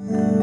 Música